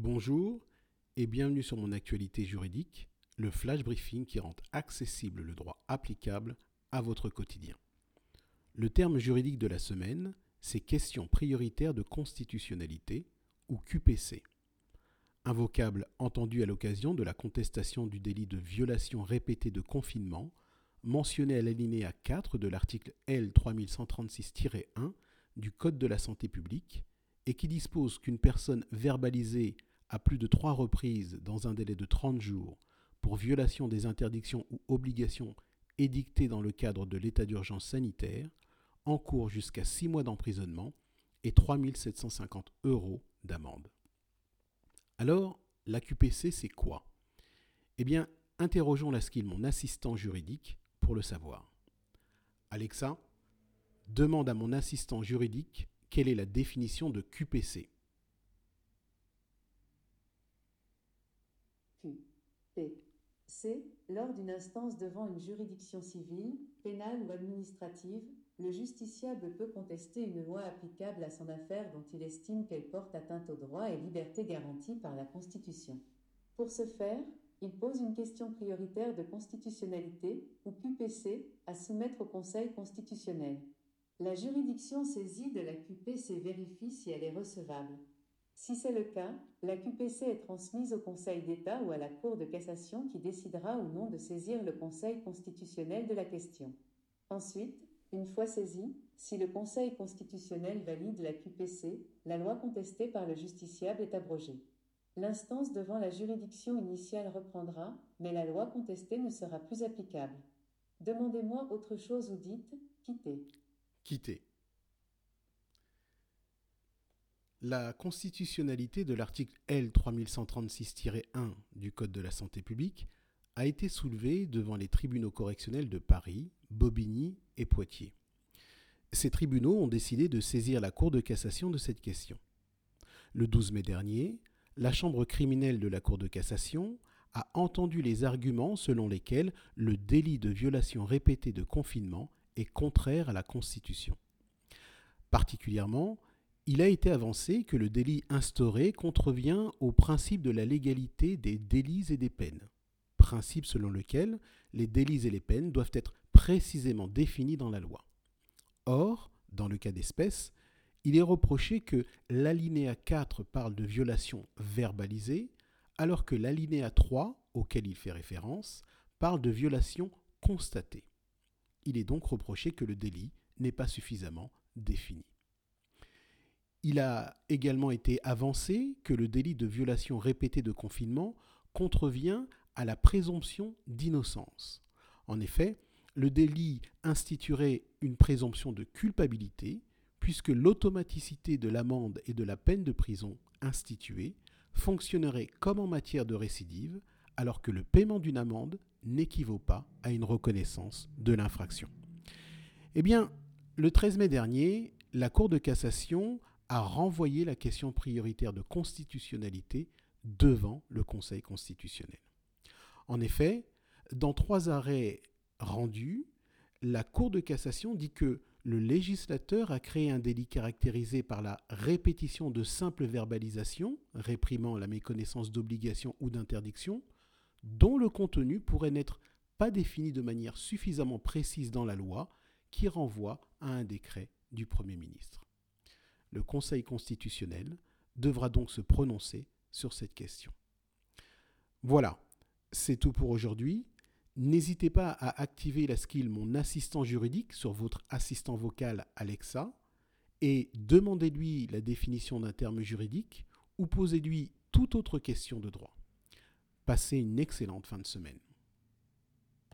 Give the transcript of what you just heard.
Bonjour et bienvenue sur mon actualité juridique, le flash briefing qui rend accessible le droit applicable à votre quotidien. Le terme juridique de la semaine, c'est question prioritaire de constitutionnalité ou QPC. Un vocable entendu à l'occasion de la contestation du délit de violation répétée de confinement mentionné à l'alinéa 4 de l'article L 3136-1 du Code de la santé publique et qui dispose qu'une personne verbalisée à plus de trois reprises dans un délai de 30 jours pour violation des interdictions ou obligations édictées dans le cadre de l'état d'urgence sanitaire encourt jusqu'à six mois d'emprisonnement et 3 750 euros d'amende. Alors, la QPC, c'est quoi? Eh bien, interrogeons la skill mon assistant juridique pour le savoir. Alexa, demande à mon assistant juridique quelle est la définition de QPC. QPC, lors d'une instance devant une juridiction civile, pénale ou administrative, le justiciable peut contester une loi applicable à son affaire dont il estime qu'elle porte atteinte aux droits et libertés garantis par la Constitution. Pour ce faire, il pose une question prioritaire de constitutionnalité, ou QPC, à soumettre au Conseil constitutionnel. La juridiction saisie de la QPC vérifie si elle est recevable. Si c'est le cas, la QPC est transmise au Conseil d'État ou à la Cour de cassation qui décidera ou non de saisir le Conseil constitutionnel de la question. Ensuite, une fois saisie, si le Conseil constitutionnel valide la QPC, la loi contestée par le justiciable est abrogée. L'instance devant la juridiction initiale reprendra, mais la loi contestée ne sera plus applicable. Demandez-moi autre chose ou dites quittez. Quitter. La constitutionnalité de l'article L 3136-1 du Code de la santé publique a été soulevée devant les tribunaux correctionnels de Paris, Bobigny et Poitiers. Ces tribunaux ont décidé de saisir la Cour de cassation de cette question. Le 12 mai dernier, la Chambre criminelle de la Cour de cassation a entendu les arguments selon lesquels le délit de violation répétée de confinement est contraire à la Constitution. Particulièrement, il a été avancé que le délit instauré contrevient au principe de la légalité des délits et des peines, principe selon lequel les délits et les peines doivent être précisément définis dans la loi. Or, dans le cas d'espèce, il est reproché que l'alinéa 4 parle de violation verbalisée, alors que l'alinéa 3, auquel il fait référence, parle de violation constatée. Il est donc reproché que le délit n'est pas suffisamment défini. Il a également été avancé que le délit de violation répétée de confinement contrevient à la présomption d'innocence. En effet, le délit instituerait une présomption de culpabilité, puisque l'automaticité de l'amende et de la peine de prison instituée fonctionnerait comme en matière de récidive, alors que le paiement d'une amende n'équivaut pas à une reconnaissance de l'infraction. Eh bien, le 13 mai dernier, la Cour de cassation a renvoyé la question prioritaire de constitutionnalité devant le Conseil constitutionnel. En effet, dans trois arrêts rendus, la Cour de cassation dit que le législateur a créé un délit caractérisé par la répétition de simples verbalisations, réprimant la méconnaissance d'obligations ou d'interdictions, dont le contenu pourrait n'être pas défini de manière suffisamment précise dans la loi, qui renvoie à un décret du Premier ministre. Le Conseil constitutionnel devra donc se prononcer sur cette question. Voilà, c'est tout pour aujourd'hui. N'hésitez pas à activer la skill Mon assistant juridique sur votre assistant vocal Alexa et demandez-lui la définition d'un terme juridique ou posez-lui toute autre question de droit. Passez une excellente fin de semaine.